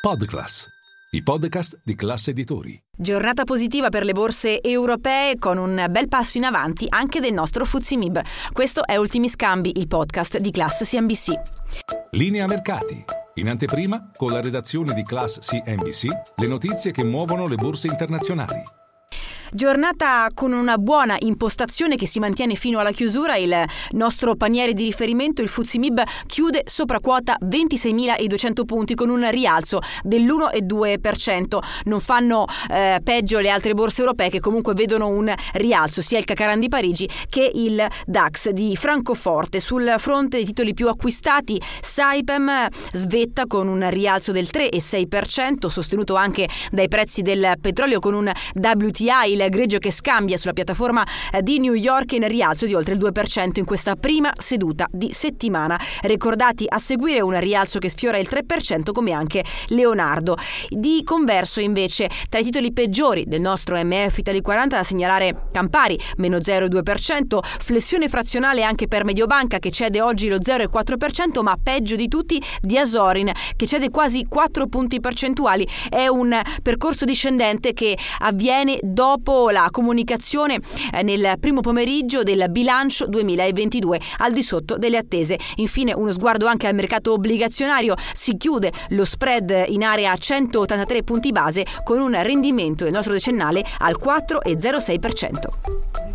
Podclass, i podcast di classe editori. Giornata positiva per le borse europee con un bel passo in avanti anche del nostro Fuzimib. Questo è Ultimi Scambi, il podcast di Class CNBC. Linea mercati. In anteprima, con la redazione di Class CNBC, le notizie che muovono le borse internazionali. Giornata con una buona impostazione che si mantiene fino alla chiusura. Il nostro paniere di riferimento, il Fuzimib, chiude sopra quota 26.200 punti con un rialzo dell'1,2%. Non fanno eh, peggio le altre borse europee che comunque vedono un rialzo, sia il Cacaran di Parigi che il DAX di Francoforte. Sul fronte dei titoli più acquistati, Saipem svetta con un rialzo del 3,6%, sostenuto anche dai prezzi del petrolio con un WTI il greggio che scambia sulla piattaforma eh, di New York in rialzo di oltre il 2% in questa prima seduta di settimana. Ricordati a seguire un rialzo che sfiora il 3% come anche Leonardo. Di converso invece tra i titoli peggiori del nostro MF Italy 40 da segnalare Campari meno 0,2%, flessione frazionale anche per Mediobanca che cede oggi lo 0,4% ma peggio di tutti di Asorin che cede quasi 4 punti percentuali. È un percorso discendente che avviene dopo dopo la comunicazione eh, nel primo pomeriggio del bilancio 2022 al di sotto delle attese. Infine uno sguardo anche al mercato obbligazionario, si chiude lo spread in area 183 punti base con un rendimento del nostro decennale al 4,06%.